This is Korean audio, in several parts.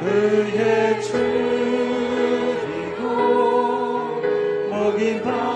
그의 줄이고 먹이 바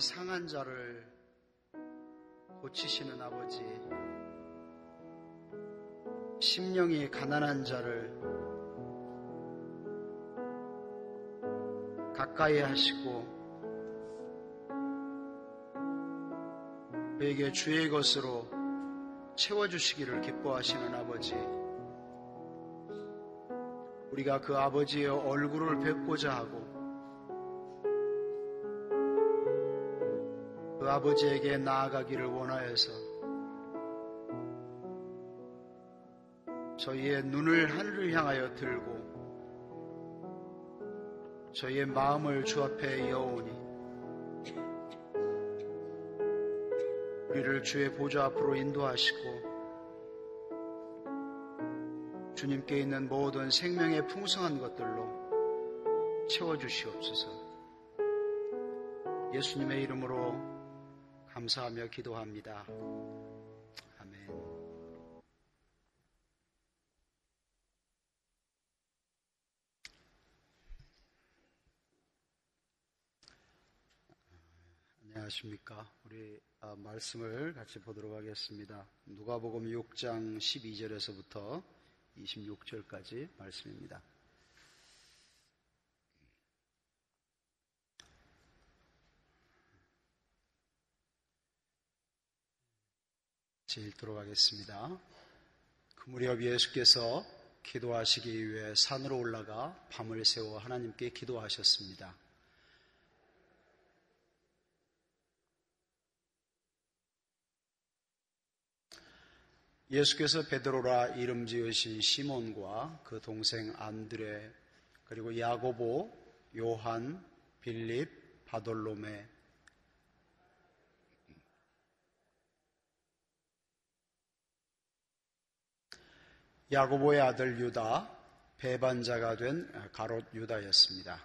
상한 자를 고치시는 아버지, 심령이 가난한 자를 가까이 하시고 그에게 주의 것으로 채워주시기를 기뻐하시는 아버지. 우리가 그 아버지의 얼굴을 뵙고자 하고 아버지에게 나아가기를 원하여서 저희의 눈을 하늘을 향하여 들고 저희의 마음을 주 앞에 이어오니 우리를 주의 보좌 앞으로 인도하시고 주님께 있는 모든 생명의 풍성한 것들로 채워주시옵소서. 예수님의 이름으로 감사하며 기도합니다. 아멘. 안녕하십니까. 우리 아, 말씀을 같이 보도록 하겠습니다. 누가복음 6장 12절에서부터 26절까지 말씀입니다. 제 읽도록 하겠습니다. 그 무렵 예수께서 기도하시기 위해 산으로 올라가 밤을 새워 하나님께 기도하셨습니다. 예수께서 베드로라 이름 지으신 시몬과 그 동생 안드레 그리고 야고보, 요한, 빌립, 바돌로메 야고보의 아들 유다 배반자가 된 가롯 유다였습니다.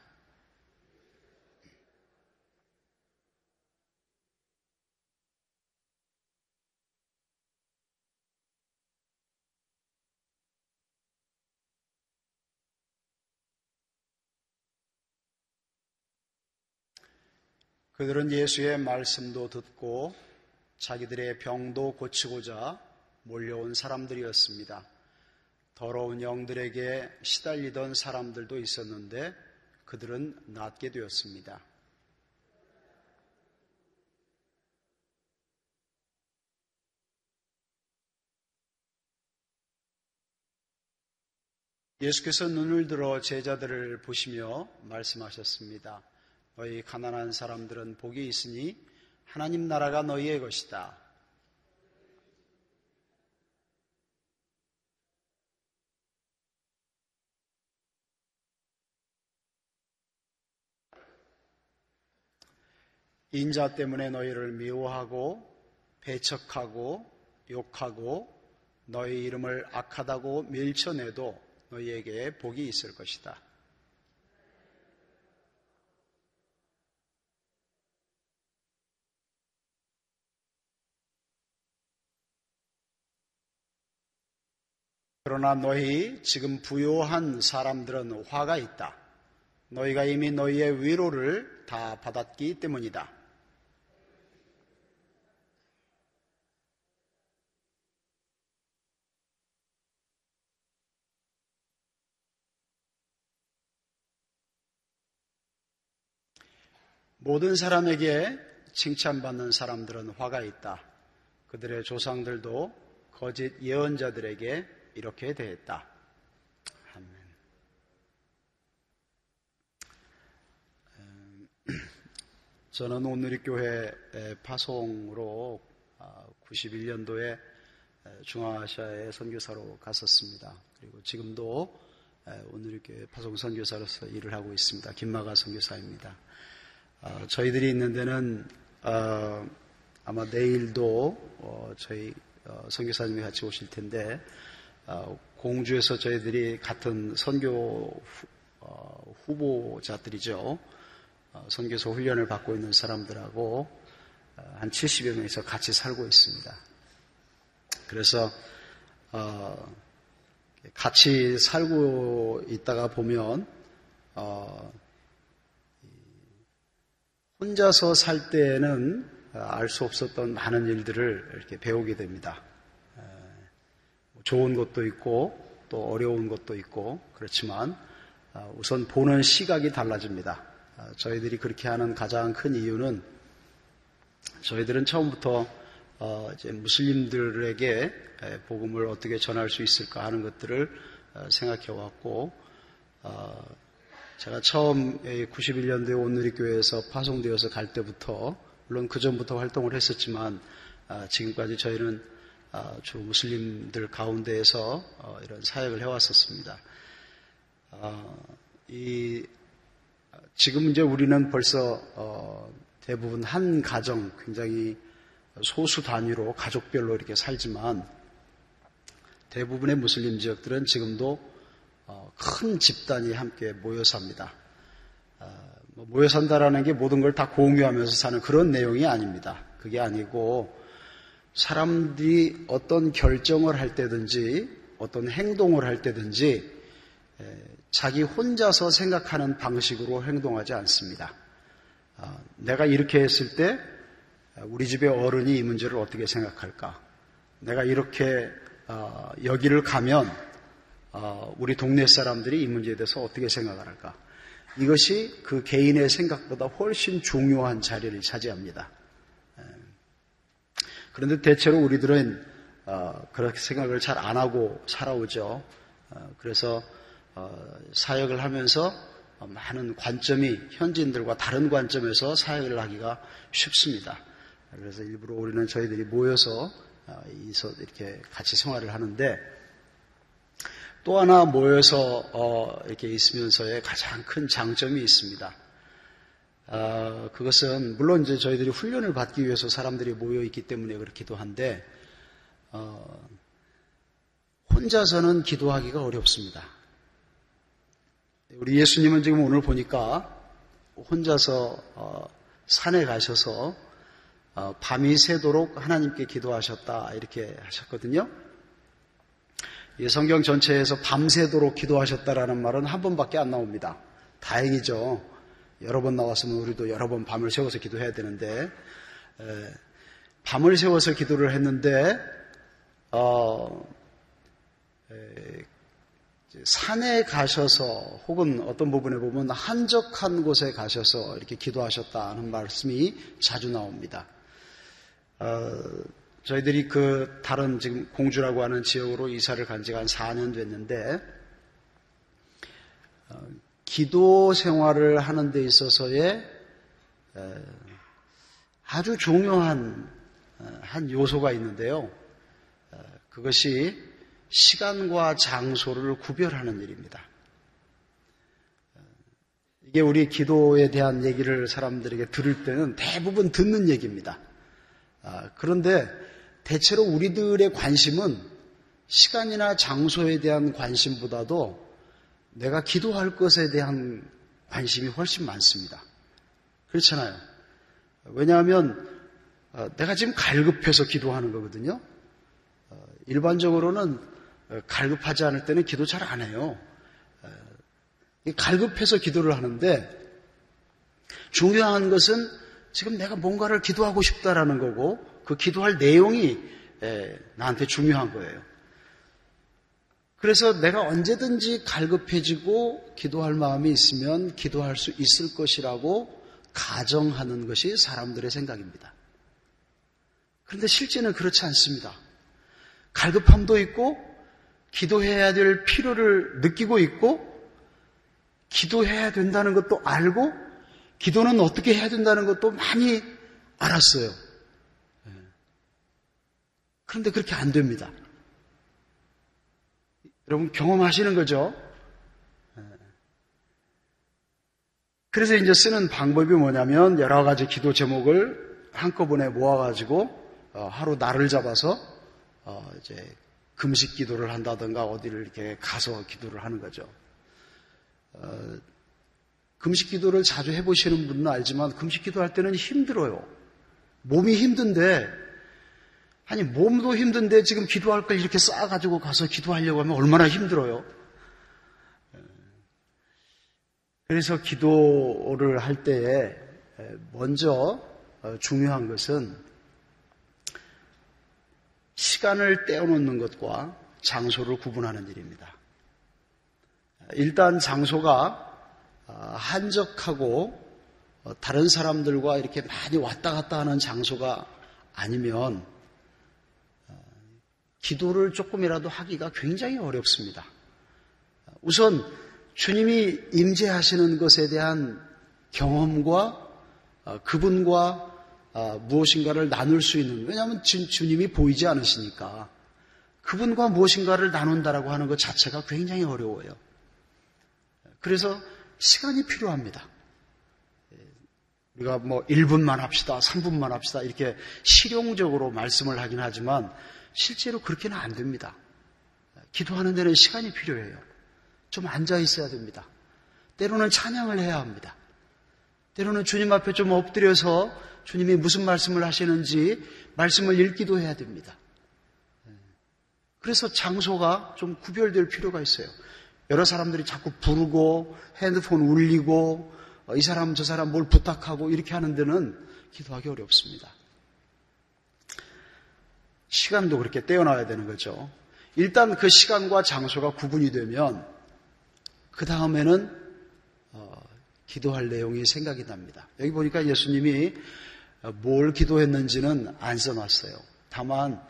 그들은 예수의 말씀도 듣고 자기들의 병도 고치고자 몰려온 사람들이었습니다. 더러운 영들에게 시달리던 사람들도 있었는데 그들은 낫게 되었습니다. 예수께서 눈을 들어 제자들을 보시며 말씀하셨습니다. 너희 가난한 사람들은 복이 있으니 하나님 나라가 너희의 것이다. 인자 때문에 너희를 미워하고 배척하고 욕하고 너희 이름을 악하다고 밀쳐내도 너희에게 복이 있을 것이다. 그러나 너희 지금 부요한 사람들은 화가 있다. 너희가 이미 너희의 위로를 다 받았기 때문이다. 모든 사람에게 칭찬받는 사람들은 화가 있다. 그들의 조상들도 거짓 예언자들에게 이렇게 대했다. 아멘. 음, 저는 오늘의 교회 파송으로 91년도에 아, 중앙아시아의 선교사로 갔었습니다. 그리고 지금도 오늘의 교회 파송 선교사로서 일을 하고 있습니다. 김마가 선교사입니다. 아, 저희들이 있는 데는 어, 아마 내일도 어, 저희 어, 선교사님이 같이 오실 텐데 어, 공주에서 저희들이 같은 선교 후, 보자들이죠 선교소 훈련을 받고 있는 사람들하고 한 70여 명이서 같이 살고 있습니다. 그래서 같이 살고 있다가 보면 혼자서 살 때는 알 수 없었던 많은 일들을 이렇게 배우게 됩니다. 뭐 좋은 것도 있고 또 어려운 것도 있고 그렇지만 아, 우선 보는 시각이 달라집니다. 아, 저희들이 그렇게 하는 가장 큰 이유는 저희들은 처음부터 어, 무슬림들에게 복음을 어떻게 전할 수 있을까 하는 것들을 어, 생각해 왔고 어, 제가 처음 91년도에 온누리 교회에서 파송되어서 갈 때부터 물론 그 전부터 활동을 했었지만 아, 지금까지 저희는 아, 주 무슬림들 가운데에서 어, 이런 사역을 해왔었습니다. 아, 이 지금 이제 우리는 벌써 어, 대부분 한 가정 굉장히 소수 단위로 가족별로 이렇게 살지만 대부분의 무슬림 지역들은 지금도 어, 큰 집단이 함께 모여 삽니다. 어, 뭐 모여 산다라는 게 모든 걸 다 공유하면서 사는 그런 내용이 아닙니다. 그게 아니고 사람들이 어떤 결정을 할 때든지 어떤 행동을 할 때든지 자기 혼자서 생각하는 방식으로 행동하지 않습니다. 어, 내가 이렇게 했을 때 우리 집의 어른이 이 문제를 어떻게 생각할까? 내가 이렇게 여기를 가면 어, 우리 동네 사람들이 이 문제에 대해서 어떻게 생각을 할까? 이것이 그 개인의 생각보다 훨씬 중요한 자리를 차지합니다. 예. 그런데 대체로 우리들은 어, 그렇게 생각을 잘 안 하고 살아오죠. 어, 그래서 사역을 하면서 많은 관점이 현지인들과 다른 관점에서 사역을 하기가 쉽습니다. 그래서 일부러 우리는 저희들이 모여서 이렇게 같이 생활을 하는데 또 하나 모여서 어, 이렇게 있으면서의 가장 큰 장점이 있습니다. 어, 그것은 물론 이제 저희들이 훈련을 받기 위해서 사람들이 모여 있기 때문에 그렇기도 한데 어, 혼자서는 기도하기가 어렵습니다. 우리 예수님은 지금 오늘 보니까 혼자서 어, 산에 가셔서 어, 밤이 새도록 하나님께 기도하셨다 이렇게 하셨거든요. 이 성경 전체에서 밤새도록 기도하셨다라는 말은 한 번밖에 안 나옵니다. 다행이죠. 여러 번 나왔으면 우리도 여러 번 밤을 세워서 기도해야 되는데 에, 밤을 세워서 기도를 했는데 어, 에, 산에 가셔서 혹은 어떤 부분에 보면 한적한 곳에 가셔서 이렇게 기도하셨다는 말씀이 자주 나옵니다. 어, 저희들이 그 다른 지금 공주라고 하는 지역으로 이사를 간 지가 한 4년 됐는데 어, 기도 생활을 하는 데 있어서의 아주 중요한 어, 한 요소가 있는데요. 어, 그것이 시간과 장소를 구별하는 일입니다. 이게 우리 기도에 대한 얘기를 사람들에게 들을 때는 대부분 듣는 얘기입니다. 아, 그런데 대체로 우리들의 관심은 시간이나 장소에 대한 관심보다도 내가 기도할 것에 대한 관심이 훨씬 많습니다. 그렇잖아요. 왜냐하면 어, 내가 지금 갈급해서 기도하는 거거든요. 어, 일반적으로는 어, 갈급하지 않을 때는 기도 잘 안 해요. 갈급해서 기도를 하는데 중요한 것은 지금 내가 뭔가를 기도하고 싶다라는 거고 그 기도할 내용이 나한테 중요한 거예요. 그래서 내가 언제든지 갈급해지고 기도할 마음이 있으면 기도할 수 있을 것이라고 가정하는 것이 사람들의 생각입니다. 그런데 실제는 그렇지 않습니다. 갈급함도 있고 기도해야 될 필요를 느끼고 있고 기도해야 된다는 것도 알고 기도는 어떻게 해야 된다는 것도 많이 알았어요. 예. 그런데 그렇게 안 됩니다. 여러분 경험하시는 거죠? 예. 그래서 이제 쓰는 방법이 뭐냐면 여러 가지 기도 제목을 한꺼번에 모아가지고 어, 하루 날을 잡아서 어, 이제 금식 기도를 한다든가 어디를 이렇게 가서 기도를 하는 거죠. 어, 금식 기도를 자주 해보시는 분은 알지만 금식 기도할 때는 힘들어요. 몸이 힘든데 아니 몸도 힘든데 지금 기도할 걸 이렇게 쌓아가지고 가서 기도하려고 하면 얼마나 힘들어요. 그래서 기도를 할 때에 먼저 중요한 것은 시간을 떼어놓는 것과 장소를 구분하는 일입니다. 일단 장소가 아, 한적하고 어, 다른 사람들과 이렇게 많이 왔다 갔다 하는 장소가 아니면 어, 기도를 조금이라도 하기가 굉장히 어렵습니다. 우선 주님이 임재하시는 것에 대한 경험과 어, 그분과 아, 무엇인가를 나눌 수 있는 왜냐하면 주님이 보이지 않으시니까 그분과 무엇인가를 나눈다라고 하는 것 자체가 굉장히 어려워요. 그래서 시간이 필요합니다. 우리가 뭐 1분만 합시다, 3분만 합시다 이렇게 실용적으로 말씀을 하긴 하지만 실제로 그렇게는 안 됩니다. 기도하는 데는 시간이 필요해요. 좀 앉아 있어야 됩니다. 때로는 찬양을 해야 합니다. 때로는 주님 앞에 좀 엎드려서 주님이 무슨 말씀을 하시는지 말씀을 읽기도 해야 됩니다. 그래서 장소가 좀 구별될 필요가 있어요. 여러 사람들이 자꾸 부르고 핸드폰 울리고 이 사람 저 사람 뭘 부탁하고 이렇게 하는 데는 기도하기 어렵습니다. 시간도 그렇게 떼어놔야 되는 거죠. 일단 그 시간과 장소가 구분이 되면 그 다음에는 어, 기도할 내용이 생각이 납니다. 여기 보니까 예수님이 뭘 기도했는지는 안 써놨어요. 다만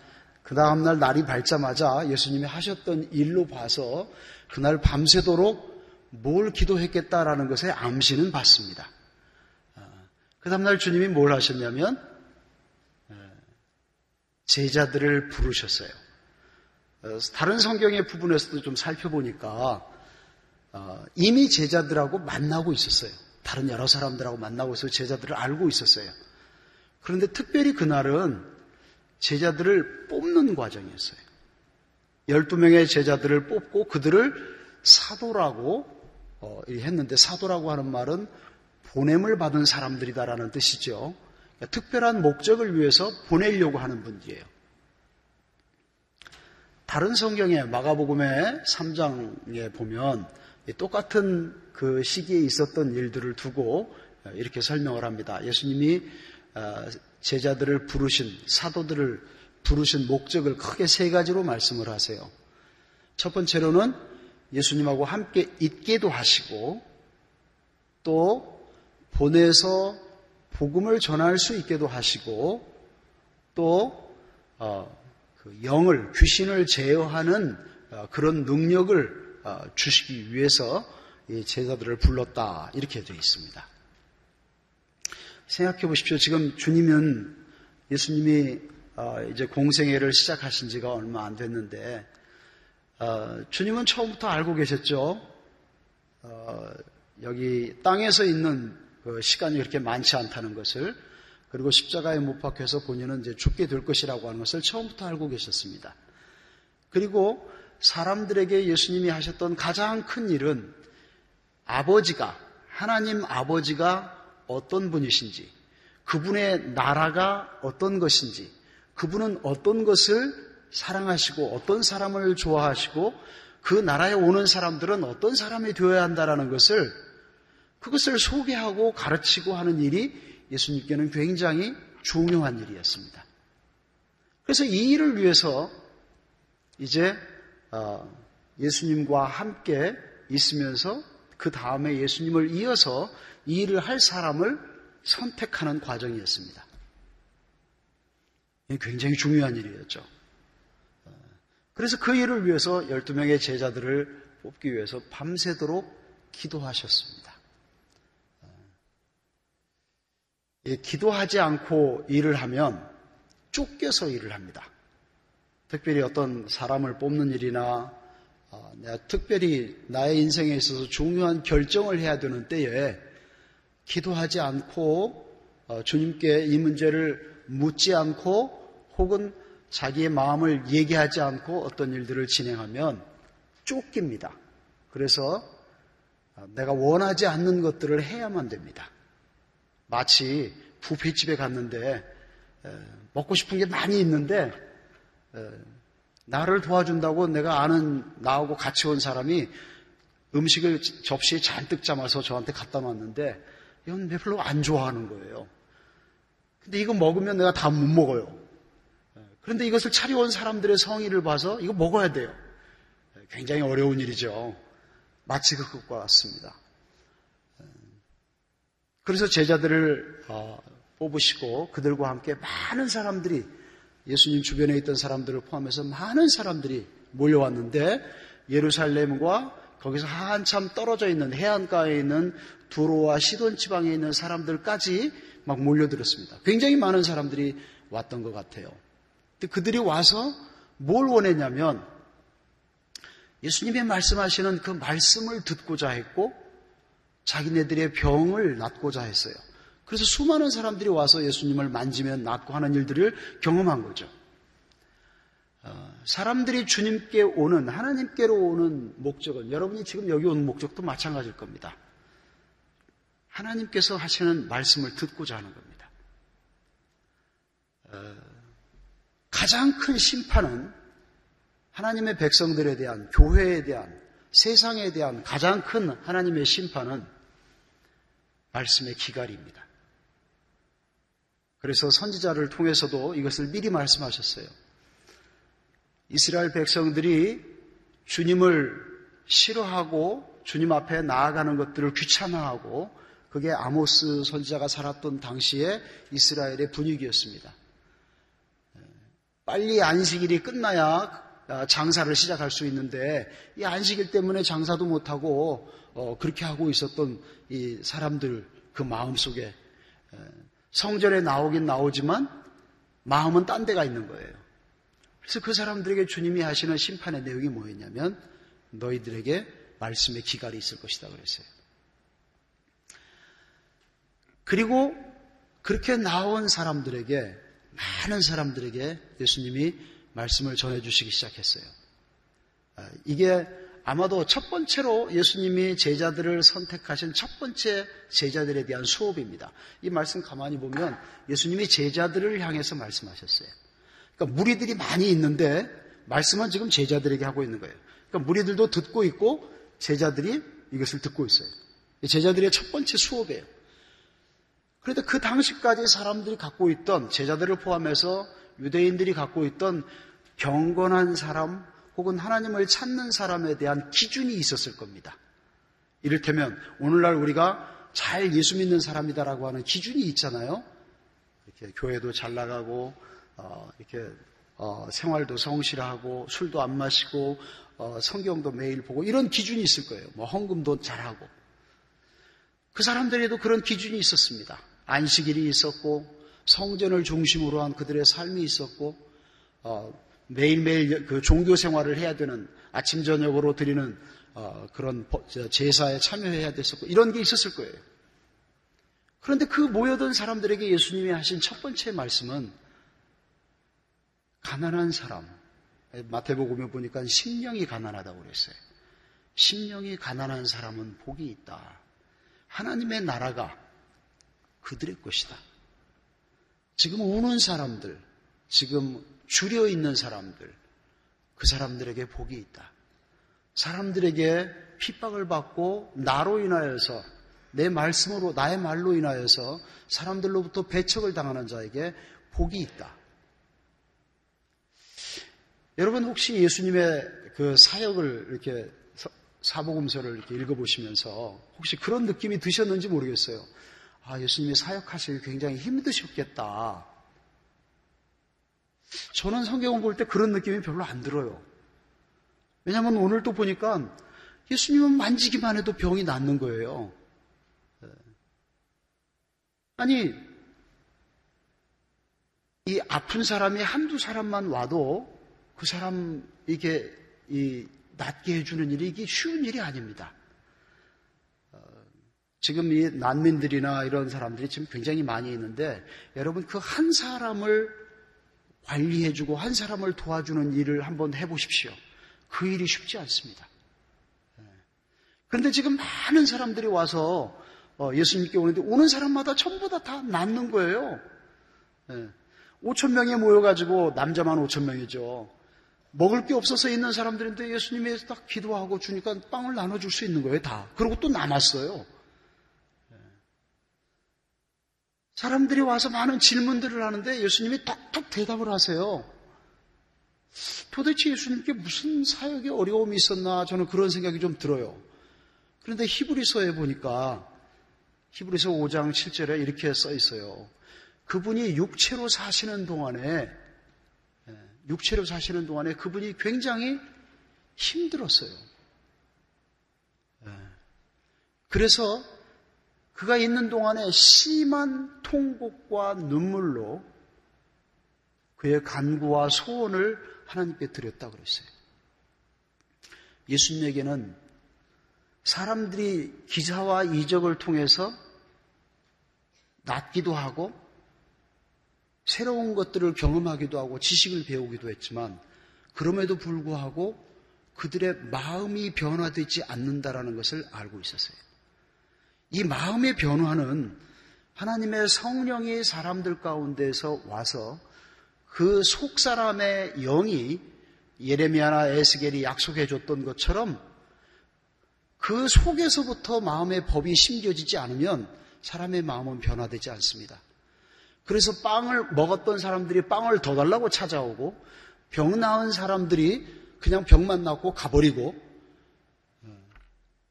그 다음날 날이 밝자마자 예수님이 하셨던 일로 봐서 그날 밤새도록 뭘 기도했겠다라는 것에 암시는 받습니다. 그 다음날 주님이 뭘 하셨냐면 제자들을 부르셨어요. 다른 성경의 부분에서도 좀 살펴보니까 어, 이미 제자들하고 만나고 있었어요. 다른 여러 사람들하고 만나고 있어 제자들을 알고 있었어요. 그런데 특별히 그날은 제자들을 뽑는 과정이었어요. 12명의 제자들을 뽑고 그들을 사도라고 어, 했는데 사도라고 하는 말은 보냄을 받은 사람들이다라는 뜻이죠. 그러니까 특별한 목적을 위해서 보내려고 하는 분들이에요. 다른 성경에 마가복음의 3장에 보면 똑같은 그 시기에 있었던 일들을 두고 이렇게 설명을 합니다. 예수님이 어, 제자들을 부르신 사도들을 부르신 목적을 크게 세 가지로 말씀을 하세요. 첫 번째로는 예수님하고 함께 있게도 하시고 또 보내서 복음을 전할 수 있게도 하시고 또 어, 그 영을 귀신을 제어하는 어, 그런 능력을 주시기 위해서 제자들을 불렀다 이렇게 되어 있습니다. 생각해 보십시오. 지금 주님은 예수님이 어, 이제 공생애를 시작하신 지가 얼마 안 됐는데 어, 주님은 처음부터 알고 계셨죠. 어, 여기 땅에서 있는 그 시간이 그렇게 많지 않다는 것을 그리고 십자가에 못 박혀서 본인은 이제 죽게 될 것이라고 하는 것을 처음부터 알고 계셨습니다. 그리고 사람들에게 예수님이 하셨던 가장 큰 일은 아버지가 하나님 아버지가 어떤 분이신지, 그분의 나라가 어떤 것인지, 그분은 어떤 것을 사랑하시고 어떤 사람을 좋아하시고 그 나라에 오는 사람들은 어떤 사람이 되어야 한다라는 것을 그것을 소개하고 가르치고 하는 일이 예수님께는 굉장히 중요한 일이었습니다. 그래서 이 일을 위해서 이제 어, 예수님과 함께 있으면서 그 다음에 예수님을 이어서 이 일을 할 사람을 선택하는 과정이었습니다. 굉장히 중요한 일이었죠. 그래서 그 일을 위해서 12명의 제자들을 뽑기 위해서 밤새도록 기도하셨습니다. 예, 기도하지 않고 일을 하면 쫓겨서 일을 합니다. 특별히 어떤 사람을 뽑는 일이나 어, 내가 특별히 나의 인생에 있어서 중요한 결정을 해야 되는 때에 기도하지 않고 어, 주님께 이 문제를 묻지 않고 혹은 자기의 마음을 얘기하지 않고 어떤 일들을 진행하면 쫓깁니다. 그래서 어, 내가 원하지 않는 것들을 해야만 됩니다. 마치 부페집에 갔는데 먹고 싶은 게 많이 있는데 나를 도와준다고 내가 아는 나하고 같이 온 사람이 음식을 접시에 잔뜩 담아서 저한테 갖다 놨는데 이건 별로 안 좋아하는 거예요. 근데 이거 먹으면 내가 다 못 먹어요. 그런데 이것을 차려온 사람들의 성의를 봐서 이거 먹어야 돼요. 굉장히 어려운 일이죠. 마치 그것과 같습니다. 그래서 제자들을 어, 뽑으시고 그들과 함께 많은 사람들이 예수님 주변에 있던 사람들을 포함해서 많은 사람들이 몰려왔는데 예루살렘과 거기서 한참 떨어져 있는 해안가에 있는 두로와 시돈 지방에 있는 사람들까지 막 몰려들었습니다. 굉장히 많은 사람들이 왔던 것 같아요. 그들이 와서 뭘 원했냐면 예수님의 말씀하시는 그 말씀을 듣고자 했고 자기네들의 병을 낫고자 했어요. 그래서 수많은 사람들이 와서 예수님을 만지면 낫고 하는 일들을 경험한 거죠. 어, 사람들이 주님께 오는, 하나님께로 오는 목적은, 여러분이 지금 여기 온 목적도 마찬가지일 겁니다. 하나님께서 하시는 말씀을 듣고자 하는 겁니다. 어, 가장 큰 심판은 하나님의 백성들에 대한, 교회에 대한, 세상에 대한 가장 큰 하나님의 심판은 말씀의 기갈입니다. 그래서 선지자를 통해서도 이것을 미리 말씀하셨어요. 이스라엘 백성들이 주님을 싫어하고 주님 앞에 나아가는 것들을 귀찮아하고 그게 아모스 선지자가 살았던 당시에 이스라엘의 분위기였습니다. 빨리 안식일이 끝나야 장사를 시작할 수 있는데 이 안식일 때문에 장사도 못하고 어, 그렇게 하고 있었던 이 사람들 그 마음 속에 성전에 나오긴 나오지만 마음은 딴 데가 있는 거예요. 그래서 그 사람들에게 주님이 하시는 심판의 내용이 뭐였냐면 너희들에게 말씀의 기갈이 있을 것이다 그랬어요. 그리고 그렇게 나온 사람들에게 많은 사람들에게 예수님이 말씀을 전해주시기 시작했어요. 아, 이게 아마도 첫 번째로 예수님이 제자들을 선택하신 첫 번째 제자들에 대한 수업입니다. 이 말씀 가만히 보면 예수님이 제자들을 향해서 말씀하셨어요. 그러니까 무리들이 많이 있는데 말씀은 지금 제자들에게 하고 있는 거예요. 그러니까 무리들도 듣고 있고 제자들이 이것을 듣고 있어요. 제자들의 첫 번째 수업이에요. 그런데 그 당시까지 사람들이 갖고 있던 제자들을 포함해서 유대인들이 갖고 있던 경건한 사람, 혹은 하나님을 찾는 사람에 대한 기준이 있었을 겁니다. 이를테면 오늘날 우리가 잘 예수 믿는 사람이다라고 하는 기준이 있잖아요. 이렇게 교회도 잘 나가고 어, 이렇게 어, 생활도 성실하고 술도 안 마시고 어, 성경도 매일 보고 이런 기준이 있을 거예요. 뭐 헌금도 잘하고 그 사람들에도 그런 기준이 있었습니다. 안식일이 있었고 성전을 중심으로 한 그들의 삶이 있었고 어, 매일매일 그 종교 생활을 해야 되는 아침 저녁으로 드리는 어, 그런 제사에 참여해야 됐었고 이런 게 있었을 거예요. 그런데 그 모여든 사람들에게 예수님이 하신 첫 번째 말씀은 가난한 사람 마태복음에 보니까 심령이 가난하다고 그랬어요. 심령이 가난한 사람은 복이 있다. 하나님의 나라가 그들의 것이다. 지금 우는 사람들, 지금 줄여 있는 사람들, 그 사람들에게 복이 있다. 사람들에게 핍박을 받고 나로 인하여서 내 말씀으로 나의 말로 인하여서 사람들로부터 배척을 당하는 자에게 복이 있다. 여러분 혹시 예수님의 그 사역을 이렇게 사복음서를 이렇게 읽어보시면서 혹시 그런 느낌이 드셨는지 모르겠어요. 아, 예수님이 사역하시기 굉장히 힘드셨겠다. 저는 성경을 볼 때 그런 느낌이 별로 안 들어요. 왜냐하면 오늘 또 보니까 예수님은 만지기만 해도 병이 낫는 거예요. 예. 아니, 이 아픈 사람이 한두 사람만 와도 그 사람 이게 이 낫게 해주는 일이 이게 쉬운 일이 아닙니다. 어, 지금 이 난민들이나 이런 사람들이 지금 굉장히 많이 있는데 여러분 그 한 사람을 관리해주고 한 사람을 도와주는 일을 한번 해보십시오. 그 일이 쉽지 않습니다. 예. 그런데 지금 많은 사람들이 와서 어, 예수님께 오는데 오는 사람마다 전부 다 다 낫는 거예요. 5천 예. 명이 모여가지고 남자만 5천 명이죠. 먹을 게 없어서 있는 사람들인데 예수님이 딱 기도하고 주니까 빵을 나눠줄 수 있는 거예요, 다. 그리고 또 남았어요. 예. 사람들이 와서 많은 질문들을 하는데 예수님이 톡톡 대답을 하세요. 도대체 예수님께 무슨 사역에 어려움이 있었나 저는 그런 생각이 좀 들어요. 그런데 히브리서에 보니까 히브리서 5장 7절에 이렇게 써 있어요. 그분이 육체로 사시는 동안에 예, 육체로 사시는 동안에 그분이 굉장히 힘들었어요. 예. 그래서 그가 있는 동안에 심한 통곡과 눈물로 그의 간구와 소원을 하나님께 드렸다 그랬어요. 예수님에게는 사람들이 기사와 이적을 통해서 낫기도 하고 새로운 것들을 경험하기도 하고 지식을 배우기도 했지만 그럼에도 불구하고 그들의 마음이 변화되지 않는다라는 것을 알고 있었어요. 이 마음의 변화는 하나님의 성령이 사람들 가운데서 와서 그 속 사람의 영이 예레미야나 에스겔이 약속해 줬던 것처럼 그 속에서부터 마음의 법이 심겨지지 않으면 사람의 마음은 변화되지 않습니다. 그래서 빵을 먹었던 사람들이 빵을 더 달라고 찾아오고 병 나은 사람들이 그냥 병만 낫고 가버리고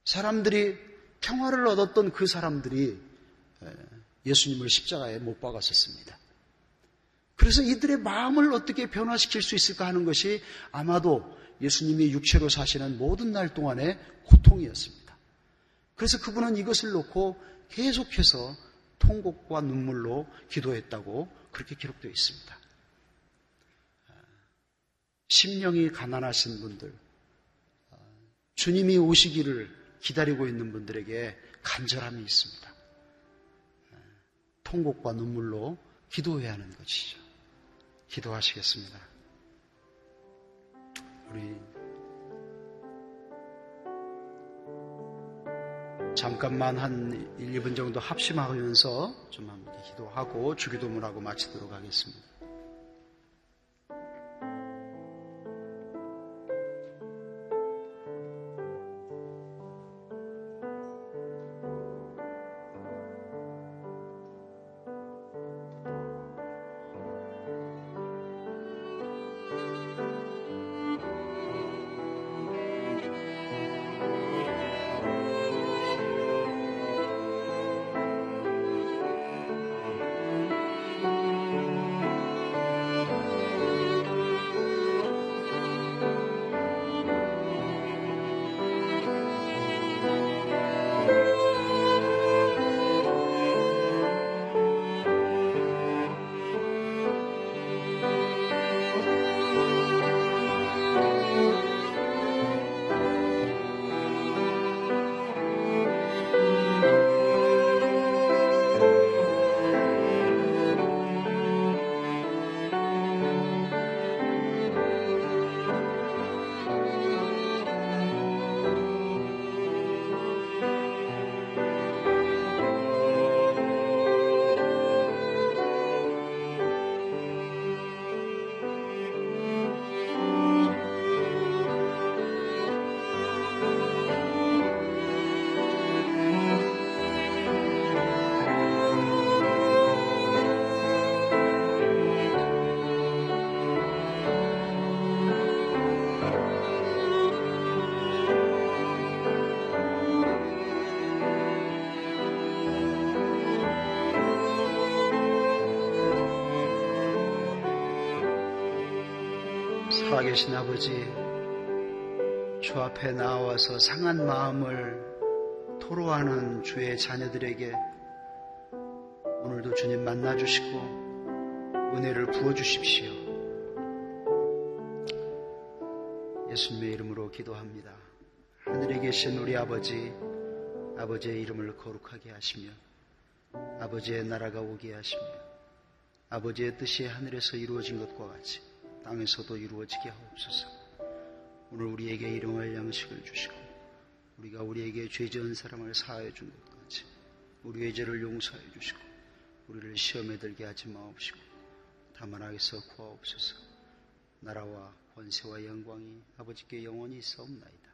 사람들이 평화를 얻었던 그 사람들이 예수님을 십자가에 못 박았었습니다. 그래서 이들의 마음을 어떻게 변화시킬 수 있을까 하는 것이 아마도 예수님이 육체로 사시는 모든 날 동안의 고통이었습니다. 그래서 그분은 이것을 놓고 계속해서 통곡과 눈물로 기도했다고 그렇게 기록되어 있습니다. 심령이 가난하신 분들, 주님이 오시기를 기다리고 있는 분들에게 간절함이 있습니다. 통곡과 눈물로 기도해야 하는 것이죠. 기도하시겠습니다. 우리 잠깐만 한 1, 2분 정도 합심하면서 좀 함께 기도하고 주기도문하고 마치도록 하겠습니다. 계신 아버지, 주 앞에 나와서 상한 마음을 토로하는 주의 자녀들에게 오늘도 주님 만나주시고 은혜를 부어주십시오. 예수님의 이름으로 기도합니다. 하늘에 계신 우리 아버지, 아버지의 이름을 거룩하게 하시며 아버지의 나라가 오게 하시며 아버지의 뜻이 하늘에서 이루어진 것과 같이 땅에서도 이루어지게 하옵소서. 오늘 우리에게 일용할 양식을 주시고 우리가 우리에게 죄 지은 사람을 사하여 준것 같이 우리의 죄를 용서해 주시고 우리를 시험에 들게 하지 마옵시고 다만 하게서 구하옵소서. 나라와 권세와 영광이 아버지께 영원히 있사옵나이다.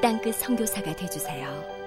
땅끝 성교사가 되주세요